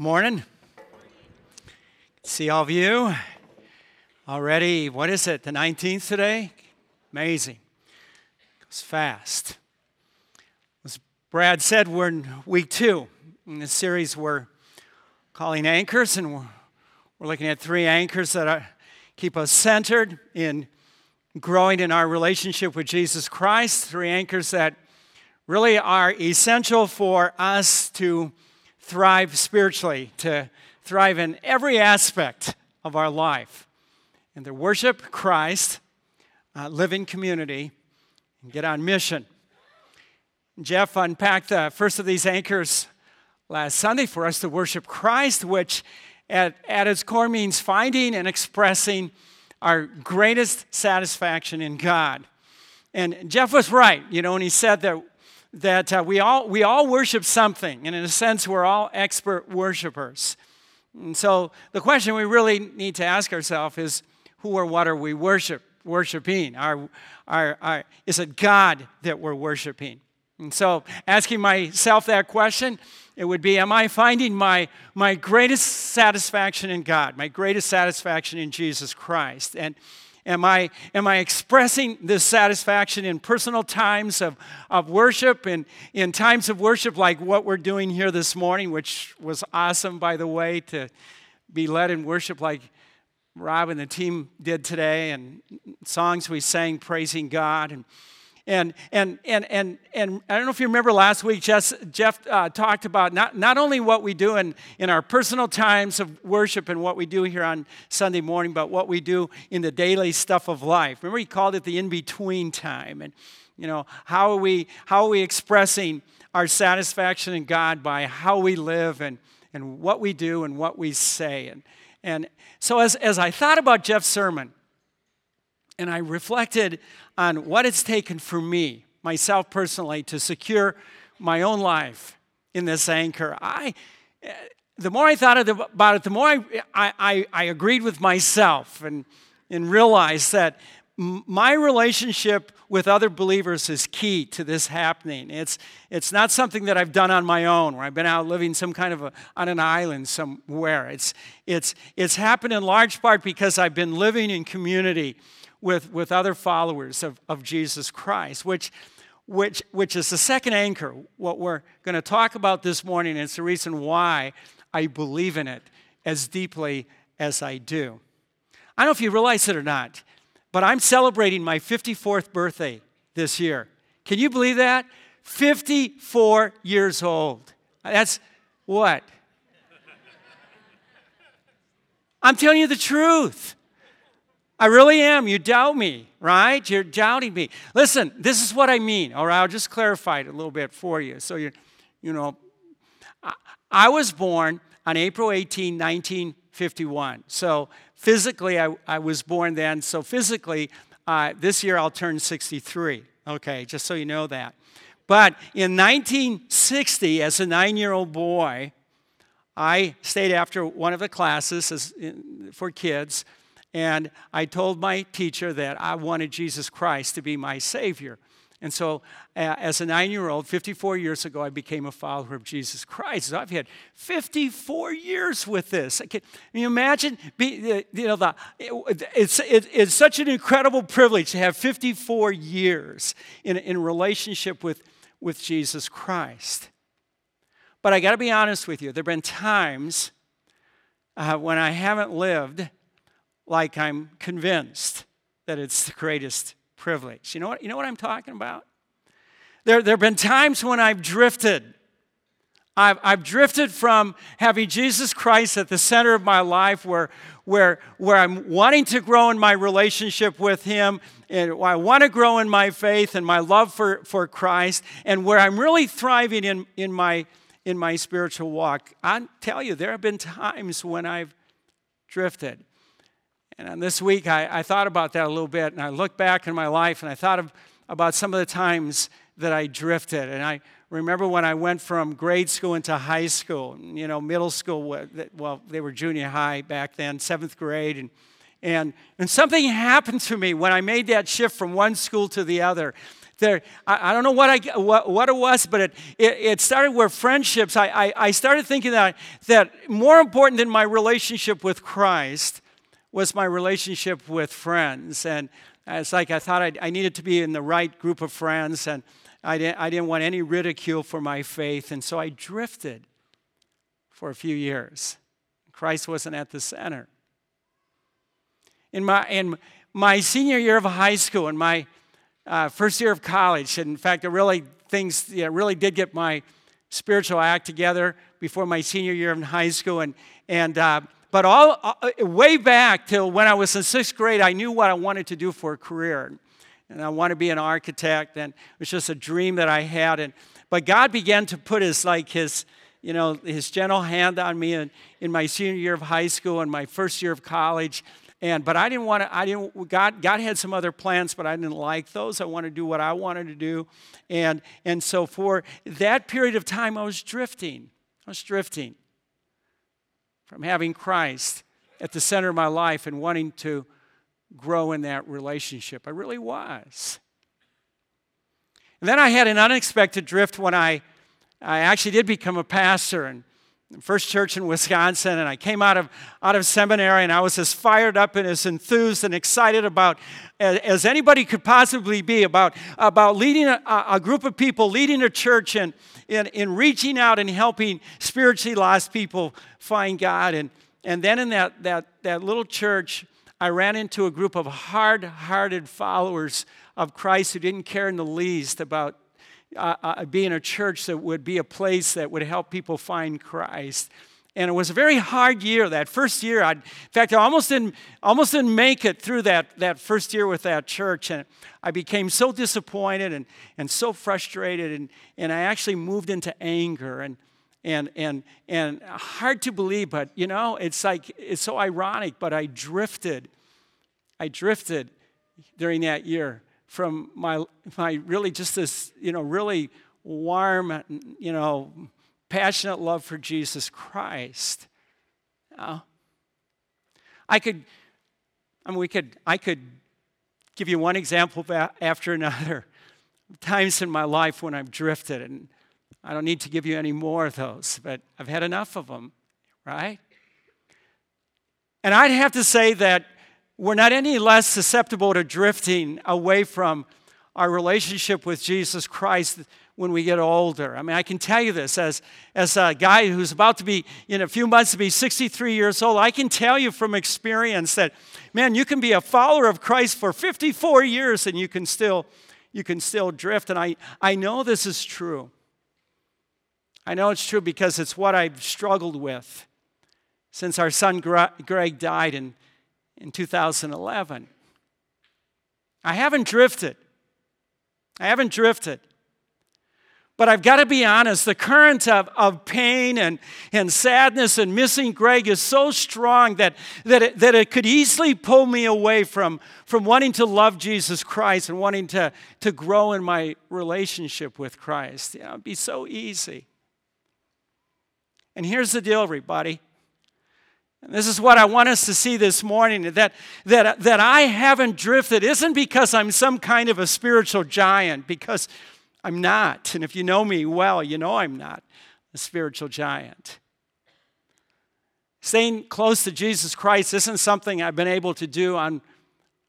Morning. See all of you already. What is it? The 19th today? Amazing. It's fast. As Brad said, we're in week two in the series we're calling Anchors, and we're, we're looking at three anchors that are, keep us centered in growing in our relationship with Jesus Christ. Three anchors that really are essential for us to thrive spiritually, to thrive in every aspect of our life. And to worship Christ, uh, live in community, and get on mission. Jeff unpacked the first of these anchors last Sunday for us to worship Christ, which at, at its core means finding and expressing our greatest satisfaction in God. And Jeff was right, you know, when he said that that uh, we, all, we all worship something, and in a sense, we're all expert worshipers. And so the question we really need to ask ourselves is who or what are we worship, worshiping? Are, are, are, is it God that we're worshiping? And so asking myself that question, it would be Am I finding my, my greatest satisfaction in God, my greatest satisfaction in Jesus Christ? And Am I, am I expressing this satisfaction in personal times of, of worship and in times of worship like what we're doing here this morning, which was awesome, by the way, to be led in worship like Rob and the team did today, and songs we sang praising God. And and, and, and, and, and I don't know if you remember last week, Jeff, Jeff uh, talked about not, not only what we do in, in our personal times of worship and what we do here on Sunday morning, but what we do in the daily stuff of life. Remember, he called it the in between time. And, you know, how are, we, how are we expressing our satisfaction in God by how we live and, and what we do and what we say? And, and so, as, as I thought about Jeff's sermon, and I reflected on what it's taken for me, myself personally, to secure my own life in this anchor. I, eh, the more I thought about it, the more I, I, I agreed with myself and, and realized that my relationship with other believers is key to this happening. It's, it's not something that I've done on my own, where I've been out living some kind of a, on an island somewhere. It's, it's, it's happened in large part because I've been living in community with, with other followers of, of Jesus Christ, which, which, which is the second anchor, what we're going to talk about this morning. It's the reason why I believe in it as deeply as I do. I don't know if you realize it or not, but I'm celebrating my 54th birthday this year. Can you believe that? 54 years old. That's what? I'm telling you the truth. I really am. You doubt me, right? You're doubting me. Listen, this is what I mean, all right? I'll just clarify it a little bit for you. So, you, you know, I, I was born on April 18, 1951. So, physically, I, I was born then. So, physically, uh, this year I'll turn 63, okay? Just so you know that. But in 1960, as a nine year old boy, I stayed after one of the classes as, for kids and I told my teacher that I wanted Jesus Christ to be my Savior. And so, as a nine year old, 54 years ago, I became a follower of Jesus Christ. So I've had 54 years with this. Can, you imagine? You know, the, it, it's, it, it's such an incredible privilege to have 54 years in, in relationship with, with Jesus Christ. But I got to be honest with you, there have been times uh, when I haven't lived like I'm convinced that it's the greatest privilege. You know what, you know what I'm talking about? There, there have been times when I've drifted. I've, I've drifted from having Jesus Christ at the center of my life where, where, where I'm wanting to grow in my relationship with Him, and I want to grow in my faith and my love for, for Christ, and where I'm really thriving in, in, my, in my spiritual walk. I tell you, there have been times when I've drifted. And uh, this week, I, I, thought about that a little bit, and I looked back in my life, and I thought of, about some of the times that I drifted. And I remember when I went from grade school into high school, you know, middle school, well, they were junior high back then, seventh grade, and and, and something happened to me when I made that shift from one school to the other there, I, I don't know what, I, what, what it was, but it, it, it started where friendships, I, I, I started thinking that, that more important than my relationship with Christ was my relationship with friends. And it's like I thought I'd, i needed to be in the right group of friends, and I didn't, I didn't want any ridicule for my faith. And so I drifted for a few years. Christ wasn't at the center. In my, in my senior year of high school, in my uh, first year of college. And in fact, it really things yeah, really did get my spiritual act together before my senior year in high school. And and uh, but all uh, way back till when I was in sixth grade, I knew what I wanted to do for a career, and I wanted to be an architect. And it was just a dream that I had. And but God began to put his like his you know his gentle hand on me in, in my senior year of high school and my first year of college and but I didn't want to, I didn't, God, God had some other plans, but I didn't like those. I wanted to do what I wanted to do. And, and so for that period of time, I was drifting. I was drifting from having Christ at the center of my life and wanting to grow in that relationship. I really was. And then I had an unexpected drift when I, I actually did become a pastor. And First Church in Wisconsin, and I came out of, out of seminary, and I was as fired up and as enthused and excited about as anybody could possibly be about, about leading a, a group of people, leading a church, and in, in reaching out and helping spiritually lost people find God. And, and then in that, that, that little church, I ran into a group of hard hearted followers of Christ who didn't care in the least about uh, uh, being a church that would be a place that would help people find Christ. And it was a very hard year. That first year, I'd, in fact, I almost didn't, almost didn't make it through that, that first year with that church. And I became so disappointed and, and so frustrated. And, and I actually moved into anger. And, and, and, and hard to believe, but you know, it's like, it's so ironic, but I drifted. I drifted during that year from my, my really just this, you know, really warm, you know, passionate love for Jesus Christ. I could, I mean, we could, I could give you one example after another. Times in my life when I've drifted, and I don't need to give you any more of those, but I've had enough of them, right? And I'd have to say that we're not any less susceptible to drifting away from our relationship with Jesus Christ when we get older. I mean, I can tell you this as, as a guy who's about to be, in a few months, to be 63 years old. I can tell you from experience that, man, you can be a follower of Christ for 54 years and you can still, you can still drift. And I, I know this is true. I know it's true because it's what I've struggled with since our son Greg died in in 2011. I haven't drifted. I haven't drifted. But I've got to be honest, the current of, of pain and, and sadness and missing Greg is so strong that, that, it, that it could easily pull me away from, from wanting to love Jesus Christ and wanting to, to grow in my relationship with Christ. It'd be so easy. And here's the deal, everybody and this is what I want us to see this morning that, that, that I haven't drifted isn't because I'm some kind of a spiritual giant, because I'm not. And if you know me well, you know I'm not a spiritual giant. Staying close to Jesus Christ isn't something I've been able to do on,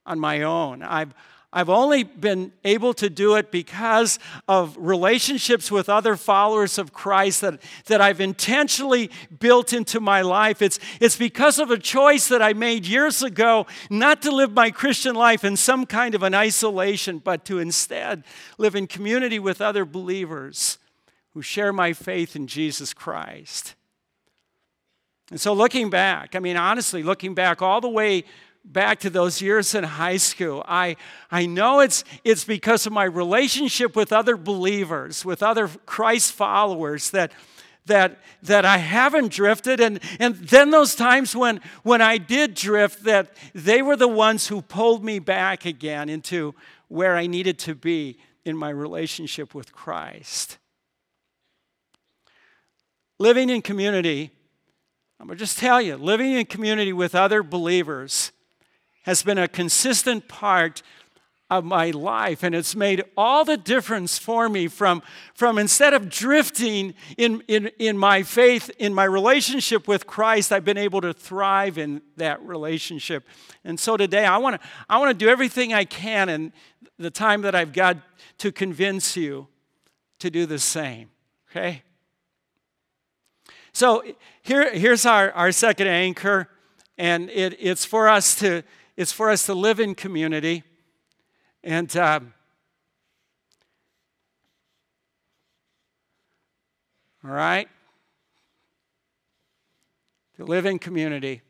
on my own. I've, I've only been able to do it because of relationships with other followers of Christ that, that I've intentionally built into my life. It's, it's because of a choice that I made years ago not to live my Christian life in some kind of an isolation, but to instead live in community with other believers who share my faith in Jesus Christ. And so, looking back, I mean, honestly, looking back all the way back to those years in high school. I, I know it's, it's because of my relationship with other believers, with other Christ followers, that, that, that I haven't drifted. And, and then those times when, when I did drift, that they were the ones who pulled me back again into where I needed to be in my relationship with Christ. Living in community, I'm going to just tell you, living in community with other believers has been a consistent part of my life. And it's made all the difference for me from, from instead of drifting in, in, in my faith, in my relationship with Christ, I've been able to thrive in that relationship. And so today I want to I want to do everything I can in the time that I've got to convince you to do the same. Okay? So here, here's our, our second anchor, and it, it's for us to it's for us to live in community. And um, all right, to live in community.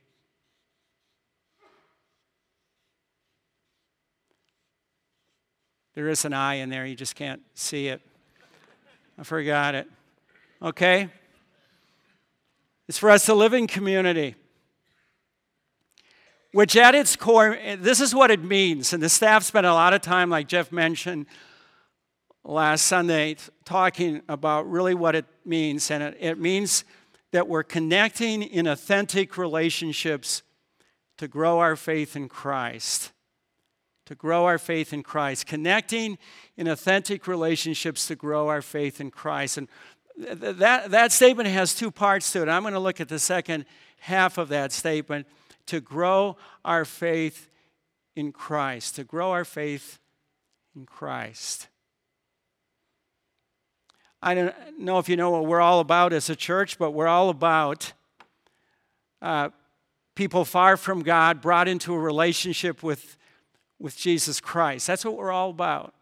There is an eye in there, you just can't see it. I forgot it. Okay? It's for us to live in community, which at its core, this is what it means. And the staff spent a lot of time, like Jeff mentioned last Sunday, talking about really what it means. And it, it means that we're connecting in authentic relationships to grow our faith in Christ. To grow our faith in Christ. Connecting in authentic relationships to grow our faith in Christ. And that, that statement has two parts to it. I'm going to look at the second half of that statement to grow our faith in Christ, to grow our faith in Christ. I don't know if you know what we're all about as a church, but we're all about uh, people far from God brought into a relationship with, with Jesus Christ. That's what we're all about.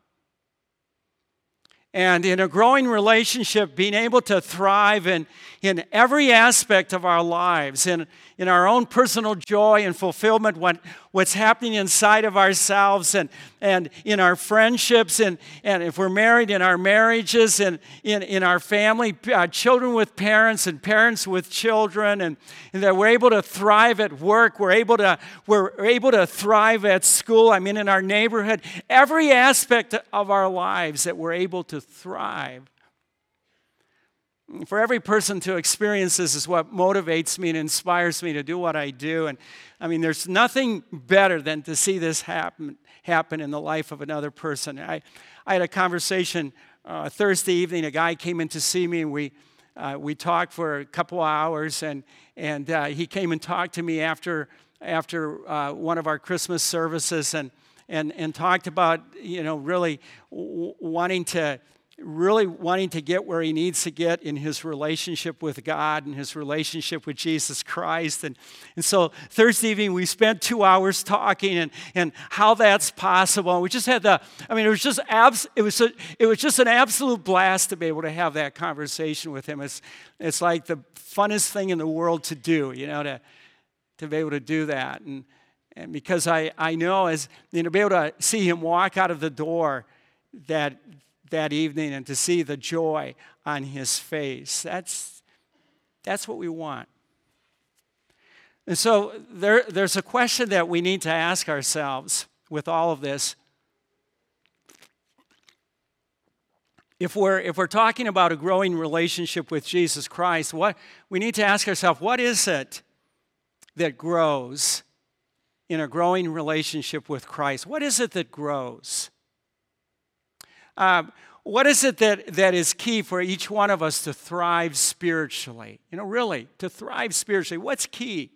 And in a growing relationship, being able to thrive in, in every aspect of our lives, in, in our own personal joy and fulfillment, what, what's happening inside of ourselves, and, and in our friendships, and, and if we're married, in our marriages, and in, in our family, uh, children with parents, and parents with children, and, and that we're able to thrive at work, we're able, to, we're able to thrive at school, I mean, in our neighborhood, every aspect of our lives that we're able to thrive. For every person to experience this is what motivates me and inspires me to do what I do. And I mean, there's nothing better than to see this happen, happen in the life of another person. I, I had a conversation uh, Thursday evening. A guy came in to see me, and we, uh, we talked for a couple of hours. And, and uh, he came and talked to me after, after uh, one of our Christmas services and, and, and talked about, you know, really w- wanting to really wanting to get where he needs to get in his relationship with God and his relationship with Jesus Christ. And, and so Thursday evening, we spent two hours talking and, and how that's possible. And we just had the, I mean, it was just, abs, it, was a, it was just an absolute blast to be able to have that conversation with him. It's, it's like the funnest thing in the world to do, you know, to, to be able to do that. And, and because I, I know as, you know, be able to see him walk out of the door that that evening and to see the joy on his face. That's, that's what we want. And so there, there's a question that we need to ask ourselves with all of this. If we're, if we're talking about a growing relationship with Jesus Christ, what, we need to ask ourselves what is it that grows in a growing relationship with Christ? What is it that grows? Uh, what is it that, that is key for each one of us to thrive spiritually? You know, really, to thrive spiritually, what's key?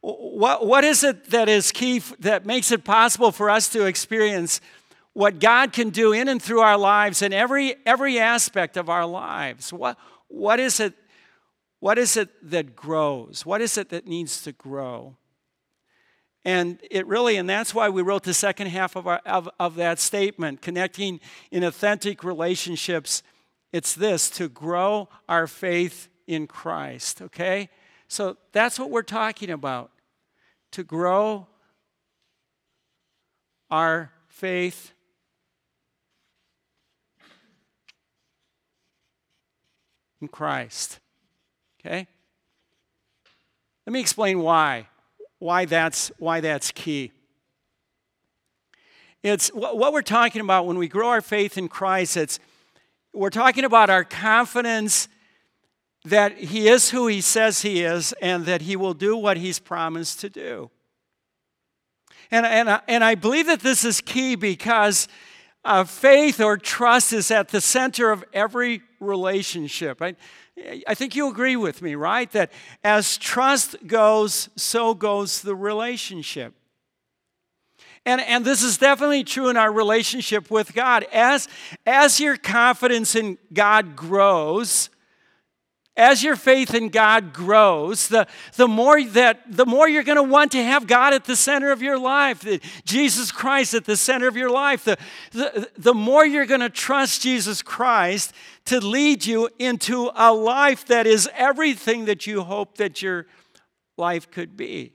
What, what is it that is key that makes it possible for us to experience what God can do in and through our lives in every, every aspect of our lives? What, what, is it, what is it that grows? What is it that needs to grow? And it really, and that's why we wrote the second half of, our, of, of that statement, connecting in authentic relationships. It's this to grow our faith in Christ, okay? So that's what we're talking about. To grow our faith in Christ. Okay? Let me explain why why that's, why that's key. It's what we're talking about when we grow our faith in Christ, it's we're talking about our confidence that He is who He says He is and that He will do what He's promised to do. And, and, and I believe that this is key because uh, faith or trust is at the center of every relationship. I, I think you agree with me, right? That as trust goes, so goes the relationship. And, and this is definitely true in our relationship with God. As, as your confidence in God grows, as your faith in God grows, the, the, more that, the more you're going to want to have God at the center of your life, the, Jesus Christ at the center of your life. The, the, the more you're going to trust Jesus Christ to lead you into a life that is everything that you hope that your life could be.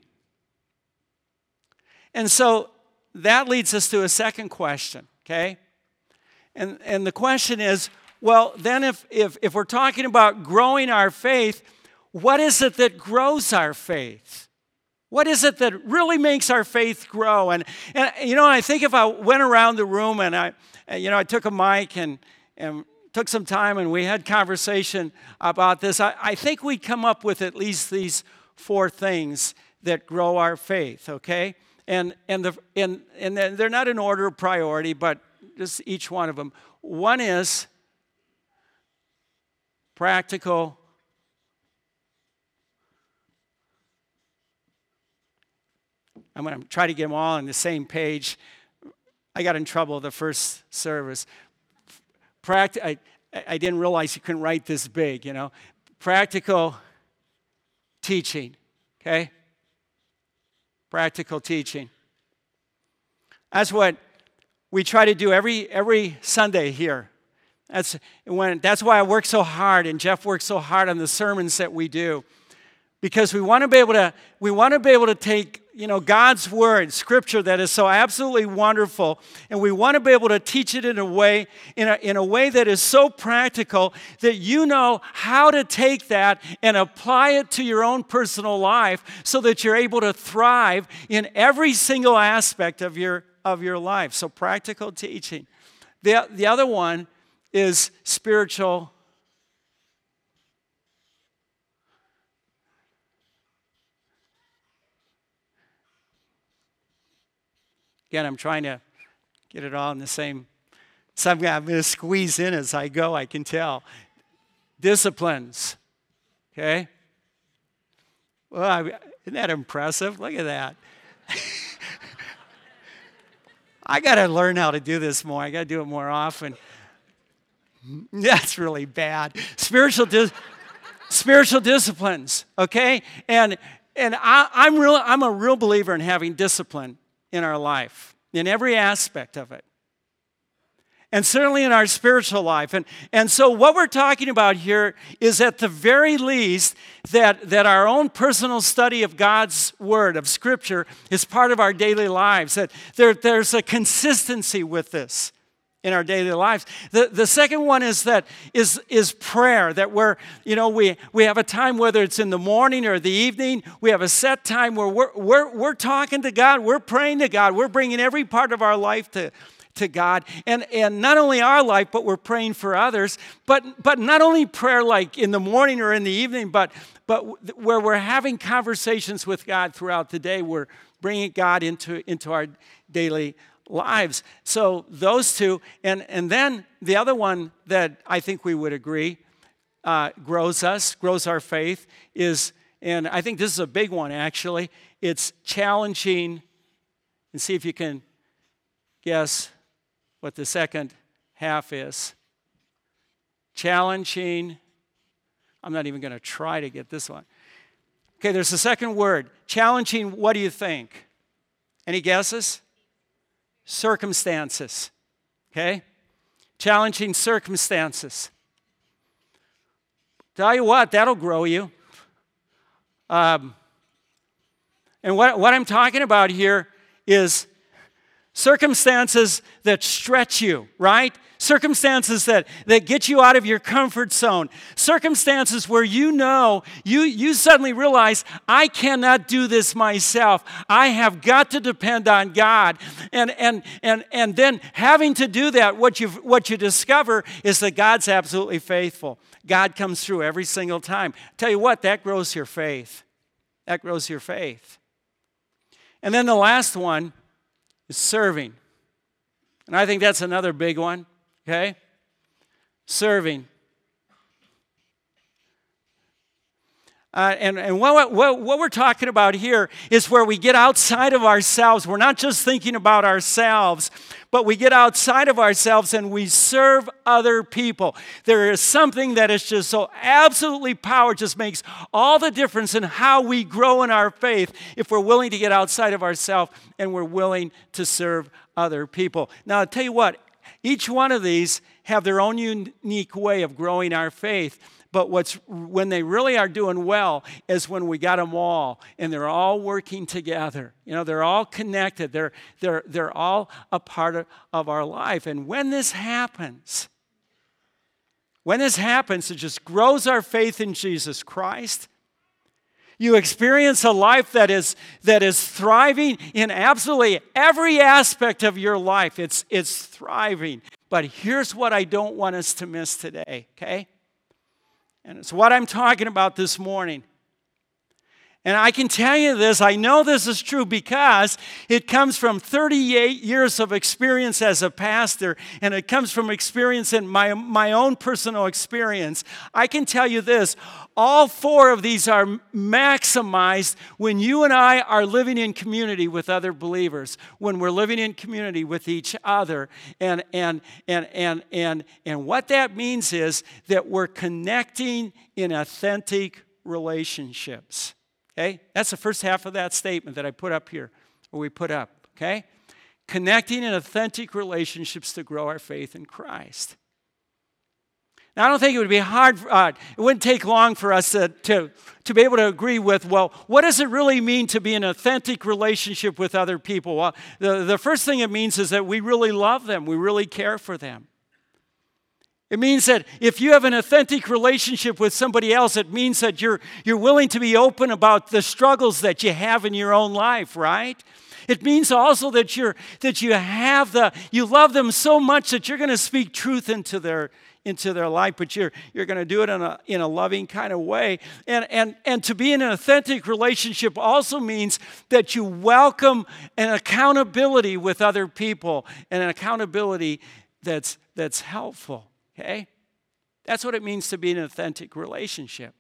And so that leads us to a second question, okay? And, and the question is well, then, if, if, if we're talking about growing our faith, what is it that grows our faith? What is it that really makes our faith grow? And, and you know, I think if I went around the room and I, you know, I took a mic and, and took some time and we had conversation about this, I, I think we'd come up with at least these four things that grow our faith, okay? And, and, the, and, and they're not in order of priority, but just each one of them. One is practical, I'm going to try to get them all on the same page. I got in trouble the first service. Pract- I, I didn't realize you couldn't write this big, you know. Practical teaching, okay? Practical teaching. That's what we try to do every, every Sunday here. That's, when, that's why I work so hard and Jeff works so hard on the sermons that we do. Because we want to be able to, we want to be able to take, you know, God's word, scripture that is so absolutely wonderful, and we want to be able to teach it in a way, in a, in a way that is so practical that you know how to take that and apply it to your own personal life so that you're able to thrive in every single aspect of your of your life. So practical teaching. The, the other one is spiritual. Again, I'm trying to get it all in the same. So I'm going to squeeze in as I go, I can tell. Disciplines. Okay? Well, I, isn't that impressive? Look at that. I got to learn how to do this more. I got to do it more often. That's really bad. Spiritual, spiritual disciplines, okay? And, and I, I'm, real, I'm a real believer in having discipline in our life, in every aspect of it. And certainly in our spiritual life. And, and so, what we're talking about here is at the very least that, that our own personal study of God's Word, of Scripture, is part of our daily lives, that there, there's a consistency with this in our daily lives. The, the second one is that is, is prayer, that we're, you know, we, we have a time, whether it's in the morning or the evening, we have a set time where we're, we're, we're talking to God, we're praying to God, we're bringing every part of our life to, to God. And, and not only our life, but we're praying for others. But, but not only prayer like in the morning or in the evening, but, but where we're having conversations with God throughout the day, we're bringing God into, into our daily lives. So those two, and, and then the other one that I think we would agree uh, grows us, grows our faith, is, and I think this is a big one actually, it's challenging, and see if you can guess what the second half is. Challenging, I'm not even going to try to get this one. Okay, there's a second word. Challenging, what do you think? Any guesses? Circumstances. Okay? Challenging circumstances. Tell you what, that'll grow you. Um, and what, what I'm talking about here is circumstances that stretch you, right? circumstances that, that get you out of your comfort zone, circumstances where you know, you, you suddenly realize, I cannot do this myself. I have got to depend on God. And, and, and, and then having to do that, what, you what you discover is that God's absolutely faithful. God comes through every single time. Tell you what, that grows your faith. That grows your faith. And then the last one is serving. And I think that's another big one, okay? Serving. Uh, and and what, what, what we're talking about here is where we get outside of ourselves. We're not just thinking about ourselves, but we get outside of ourselves and we serve other people. There is something that is just so absolutely power, just makes all the difference in how we grow in our faith if we're willing to get outside of ourselves and we're willing to serve other people. Now, I'll tell you what, each one of these have their own unique way of growing our faith. But what's when they really are doing well is when we got them all and they're all working together. You know, they're all connected. They're they're they're all a part of, of our life. And when this happens, when this happens, it just grows our faith in Jesus Christ. You experience a life that is, that is thriving in absolutely every aspect of your life. It's, it's thriving. But here's what I don't want us to miss today, okay? And it's what I'm talking about this morning. And I can tell you this, I know this is true because it comes from 38 years of experience as a pastor, and it comes from experience in my, my own personal experience. I can tell you this all four of these are maximized when you and I are living in community with other believers, when we're living in community with each other. And, and, and, and, and, and what that means is that we're connecting in authentic relationships. Okay? That's the first half of that statement that I put up here, or we put up. Okay? Connecting in authentic relationships to grow our faith in Christ. Now, I don't think it would be hard, uh, it wouldn't take long for us to, to, to be able to agree with, well, what does it really mean to be an authentic relationship with other people? Well, the, the first thing it means is that we really love them, we really care for them. It means that if you have an authentic relationship with somebody else, it means that you're, you're willing to be open about the struggles that you have in your own life, right? It means also that you're that you have the you love them so much that you're going to speak truth into their into their life, but you're you're going to do it in a in a loving kind of way. And and and to be in an authentic relationship also means that you welcome an accountability with other people and an accountability that's that's helpful. Okay? That's what it means to be in an authentic relationship.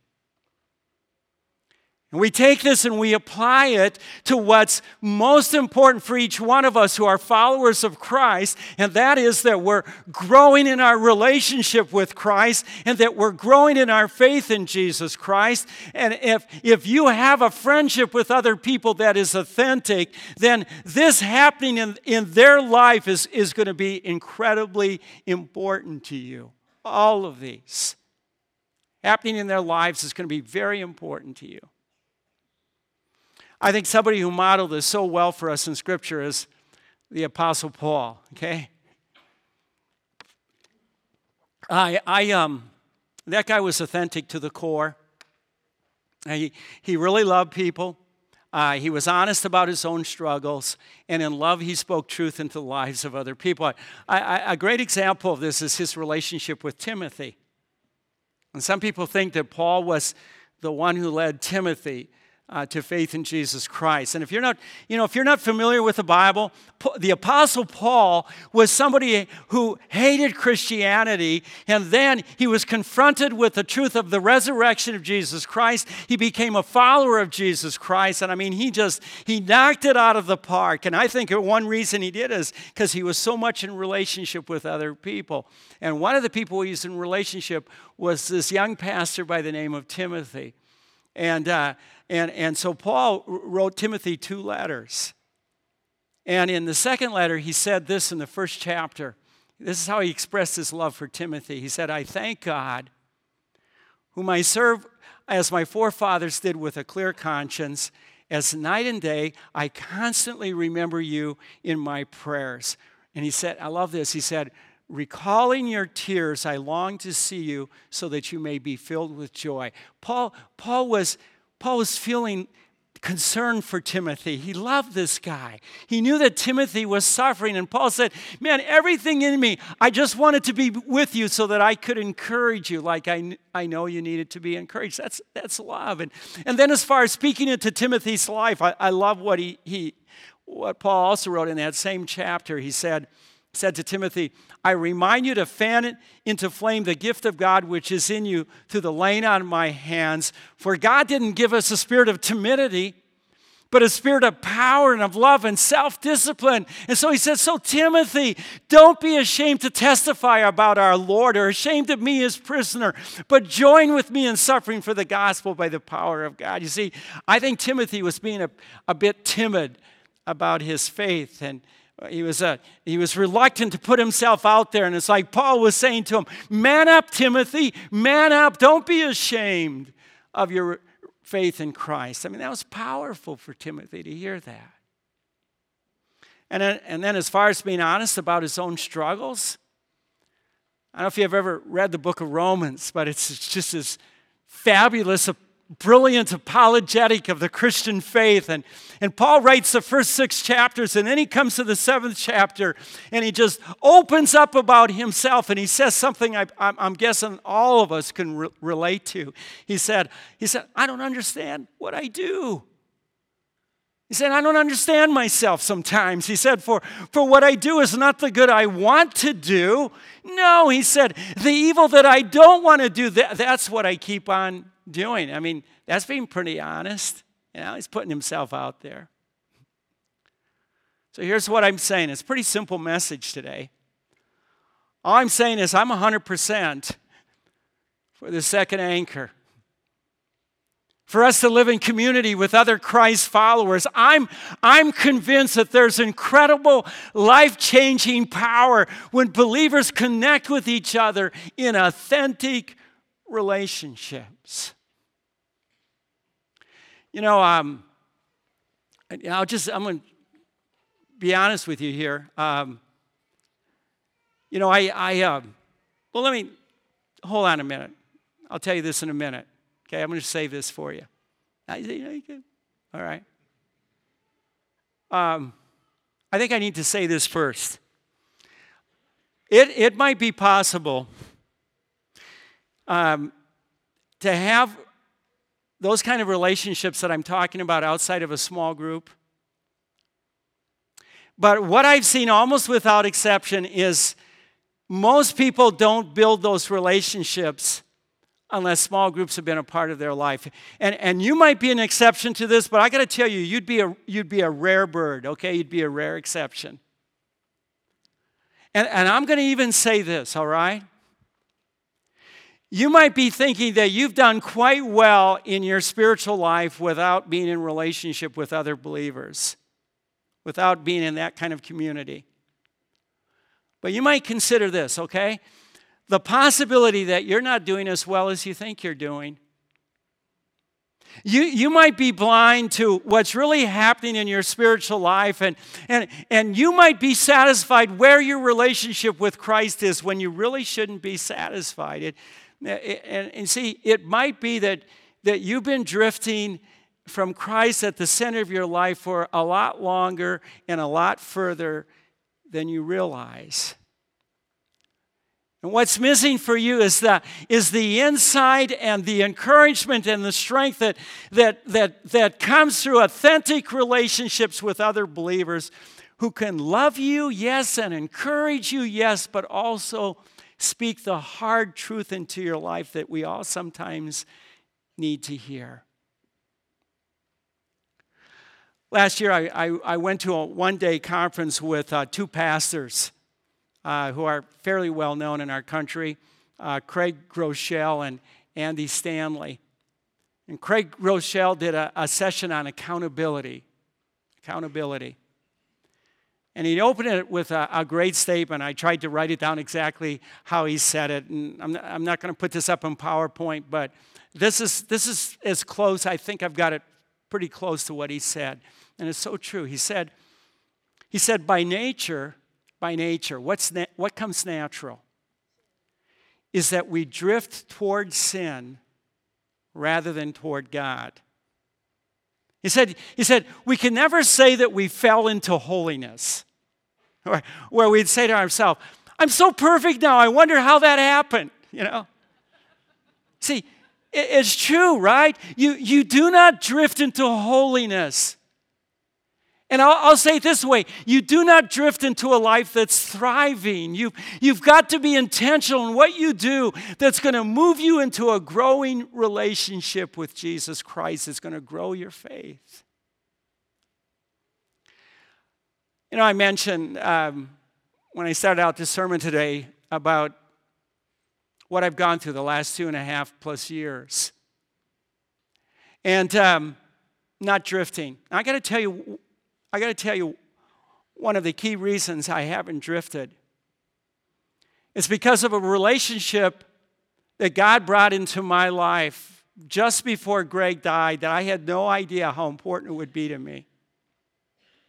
And we take this and we apply it to what's most important for each one of us who are followers of Christ, and that is that we're growing in our relationship with Christ and that we're growing in our faith in Jesus Christ. And if, if you have a friendship with other people that is authentic, then this happening in, in their life is, is going to be incredibly important to you. All of these happening in their lives is going to be very important to you. I think somebody who modeled this so well for us in Scripture is the Apostle Paul, okay? I, I, um, that guy was authentic to the core. He, he really loved people. Uh, he was honest about his own struggles, and in love, he spoke truth into the lives of other people. I, I, a great example of this is his relationship with Timothy. And some people think that Paul was the one who led Timothy uh, to faith in Jesus Christ. And if you're not, you know, if you're not familiar with the Bible, the Apostle Paul was somebody who hated Christianity, and then he was confronted with the truth of the resurrection of Jesus Christ. He became a follower of Jesus Christ, and I mean, he just he knocked it out of the park. And I think one reason he did is because he was so much in relationship with other people. And one of the people he was in relationship was this young pastor by the name of Timothy. And, uh, and, and so Paul wrote Timothy two letters. And in the second letter, he said this in the first chapter. This is how he expressed his love for Timothy. He said, I thank God, whom I serve as my forefathers did with a clear conscience. As night and day, I constantly remember you in my prayers. And he said, I love this. He said, Recalling your tears, I long to see you so that you may be filled with joy. Paul, Paul, was, Paul was feeling concern for Timothy. He loved this guy. He knew that Timothy was suffering, and Paul said, Man, everything in me, I just wanted to be with you so that I could encourage you like I, I know you needed to be encouraged. That's, that's love. And, and then, as far as speaking into Timothy's life, I, I love what he, he, what Paul also wrote in that same chapter. He said, said to Timothy, I remind you to fan it into flame the gift of God which is in you through the laying on of my hands. For God didn't give us a spirit of timidity, but a spirit of power and of love and self discipline. And so he says, So, Timothy, don't be ashamed to testify about our Lord or ashamed of me as prisoner, but join with me in suffering for the gospel by the power of God. You see, I think Timothy was being a, a bit timid about his faith and he was, uh, he was reluctant to put himself out there. And it's like Paul was saying to him, Man up, Timothy, man up. Don't be ashamed of your faith in Christ. I mean, that was powerful for Timothy to hear that. And then, and then, as far as being honest about his own struggles, I don't know if you've ever read the book of Romans, but it's just as fabulous a brilliant apologetic of the Christian faith. And, and Paul writes the first six chapters, and then he comes to the seventh chapter, and he just opens up about himself, and he says something I, am guessing all of us can re- relate to. He said, he said, I don't understand what I do. He said, I don't understand myself sometimes. He said, for, for what I do is not the good I want to do. No, he said, the evil that I don't want to do, that, that's what I keep on doing? I mean, that's being pretty honest. You know, he's putting himself out there. So here's what I'm saying. It's a pretty simple message today. All I'm saying is I'm 100% for the second anchor. For us to live in community with other Christ followers, I'm, I'm convinced that there's incredible life changing power when believers connect with each other in authentic relationships. You know, um, I'll just, I'm going to be honest with you here. Um, you know, I, I uh, well, let me, hold on a minute. I'll tell you this in a minute. Okay, I'm going to save this for you. All right. Um, I think I need to say this first. It, it might be possible um, to have those kind of relationships that I'm talking about outside of a small group. But what I've seen almost without exception is most people don't build those relationships unless small groups have been a part of their life. And, and you might be an exception to this, but I got to tell you, you'd be, a, you'd be a rare bird, okay? You'd be a rare exception. And, and I'm to even say this, all right? You might be thinking that you've done quite well in your spiritual life without being in relationship with other believers, without being in that kind of community. But you might consider this, okay? The possibility that you're not doing as well as you think you're doing. You, you might be blind to what's really happening in your spiritual life, and, and, and you might be satisfied where your relationship with Christ is when you really shouldn't be satisfied. It, and, and see, it might be that, that you've been drifting from Christ at the center of your life for a lot longer and a lot further than you realize. And what's missing for you is the, is the insight and the encouragement and the strength that, that, that, that comes through authentic relationships with other believers who can love you, yes, and encourage you, yes, but also speak the hard truth into your life that we all sometimes need to hear. Last year, I, I, I went to a one day conference with uh, two pastors uh, who are fairly well known in our country uh, Craig Groeschel and Andy Stanley. And Craig Groeschel did a, a session on accountability. Accountability. And he opened it with a, a, great statement. I tried to write it down exactly how he said it. And I'm I'm not going to put this up in PowerPoint, but this is, this is as close. I think I've got it pretty close to what he said. And it's so true. He said, he said by nature, by nature, what's na- what comes natural is that we drift toward sin rather than toward God. He said, he said, we can never say that we fell into holiness. Where we'd say to ourselves, I'm so perfect now, I wonder how that happened, you know? See, it's true, right? You, you do not drift into holiness. And I'll, I'll, say it this way you do not drift into a life that's thriving. You, you've got to be intentional in what you do that's going to move you into a growing relationship with Jesus Christ. It's going to grow your faith. You know, I mentioned um, when I started out this sermon today about what I've gone through the last two and a half plus years. And um, not drifting. I got to tell you, I got to tell you, one of the key reasons I haven't drifted is because of a relationship that God brought into my life just before Greg died that I had no idea how important it would be to me.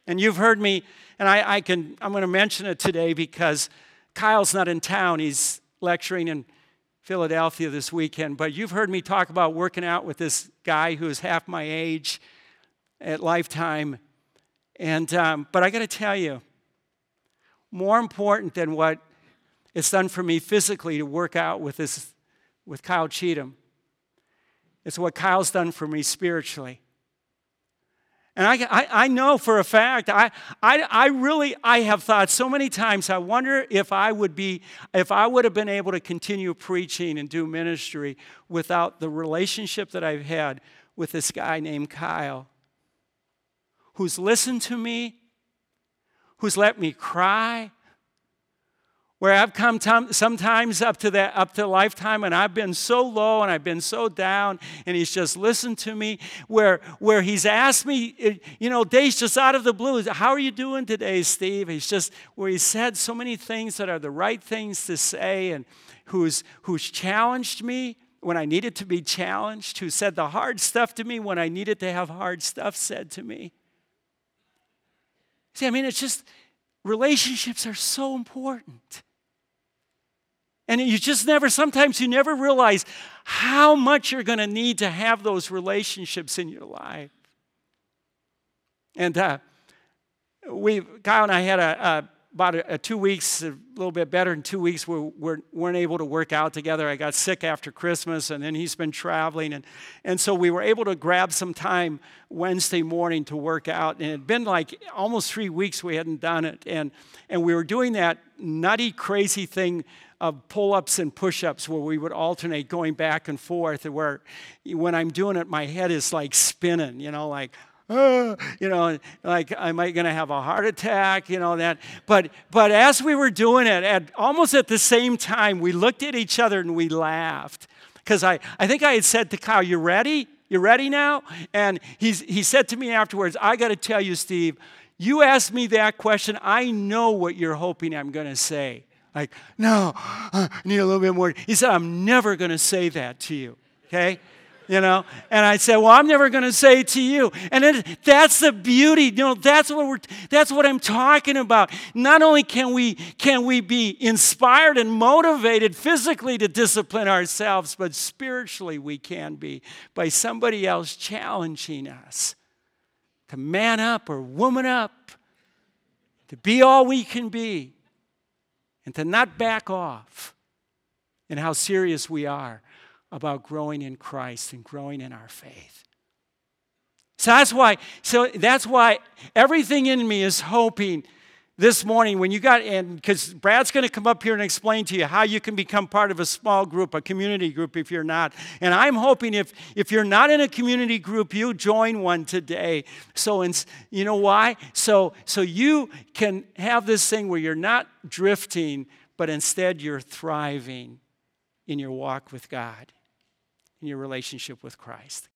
And you've heard me, and I, I can, I'm going to mention it today because Kyle's not in town. He's lecturing in Philadelphia this weekend. But you've heard me talk about working out with this guy who's half my age at Lifetime and, um, but I got to tell you, more important than what it's done for me physically to work out with this, with Kyle Cheatham, it's what Kyle's done for me spiritually. And I, I, I, know for a fact, I, I, I really, I have thought so many times, I wonder if I would be, if I would have been able to continue preaching and do ministry without the relationship that I've had with this guy named Kyle who's listened to me, who's let me cry, where I've come sometimes up to that up to lifetime and I've been so low and I've been so down and he's just listened to me where where he's asked me eh, you know days just out of the blue how are you doing today Steve? He's just where he said so many things that are the right things to say and who's who's challenged me when I needed to be challenged who said the hard stuff to me when I needed to have hard stuff said to me See, I mean, it's just relationships are so important. And you just never, sometimes you never realize how much you're going to need to have those relationships in your life. And uh, we, Kyle and I had a, a about a, a, two weeks, a little bit better than two weeks, we were, weren't able to work out together. I got sick after Christmas, and then he's been traveling. And, and so we were able to grab some time Wednesday morning to work out. And it had been like almost three weeks we hadn't done it. And, and we were doing that nutty, crazy thing of pull ups and push ups where we would alternate going back and forth. Where when I'm doing it, my head is like spinning, you know, like, you know, like am I going to have a heart attack? You know that. But but as we were doing it, at almost at the same time, we looked at each other and we laughed because I I think I had said to Kyle, "You ready? You ready now?" And he's he said to me afterwards, "I got to tell you, Steve." You asked me that question. I know what you're hoping I'm going to say. Like, no, I need a little bit more. He said, I'm never going to say that to you. Okay? You know? And i said well i'm never going to say it to you. And then that's the beauty you know that's what we're that's what i'm talking about. Not only can we can we be inspired and motivated physically to discipline ourselves but spiritually we can be by somebody else challenging us to man up or woman up to be all we can be and to not back off and how serious we are about growing in Christ and growing in our faith. So that's why, so that's why everything in me is hoping this morning when you got and because Brad's going to come up here and explain to you how you can become part of a small group, a community group if you're not. And I'm hoping if if you're not in a community group, you join one today. So and you know why? So so you can have this thing where you're not drifting, but instead you're thriving in your walk with God in your relationship with Christ.